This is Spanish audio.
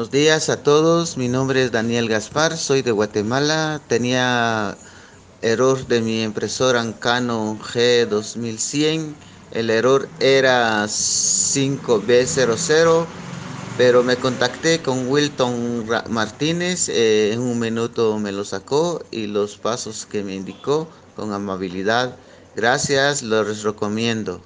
Buenos días a todos, mi nombre es Daniel Gaspar, soy de Guatemala. Tenía error de mi impresora Canon G2100. El error era 5B00, pero me contacté con Wilton Martínez. Eh, en un minuto me lo sacó y los pasos que me indicó con amabilidad. Gracias, los recomiendo.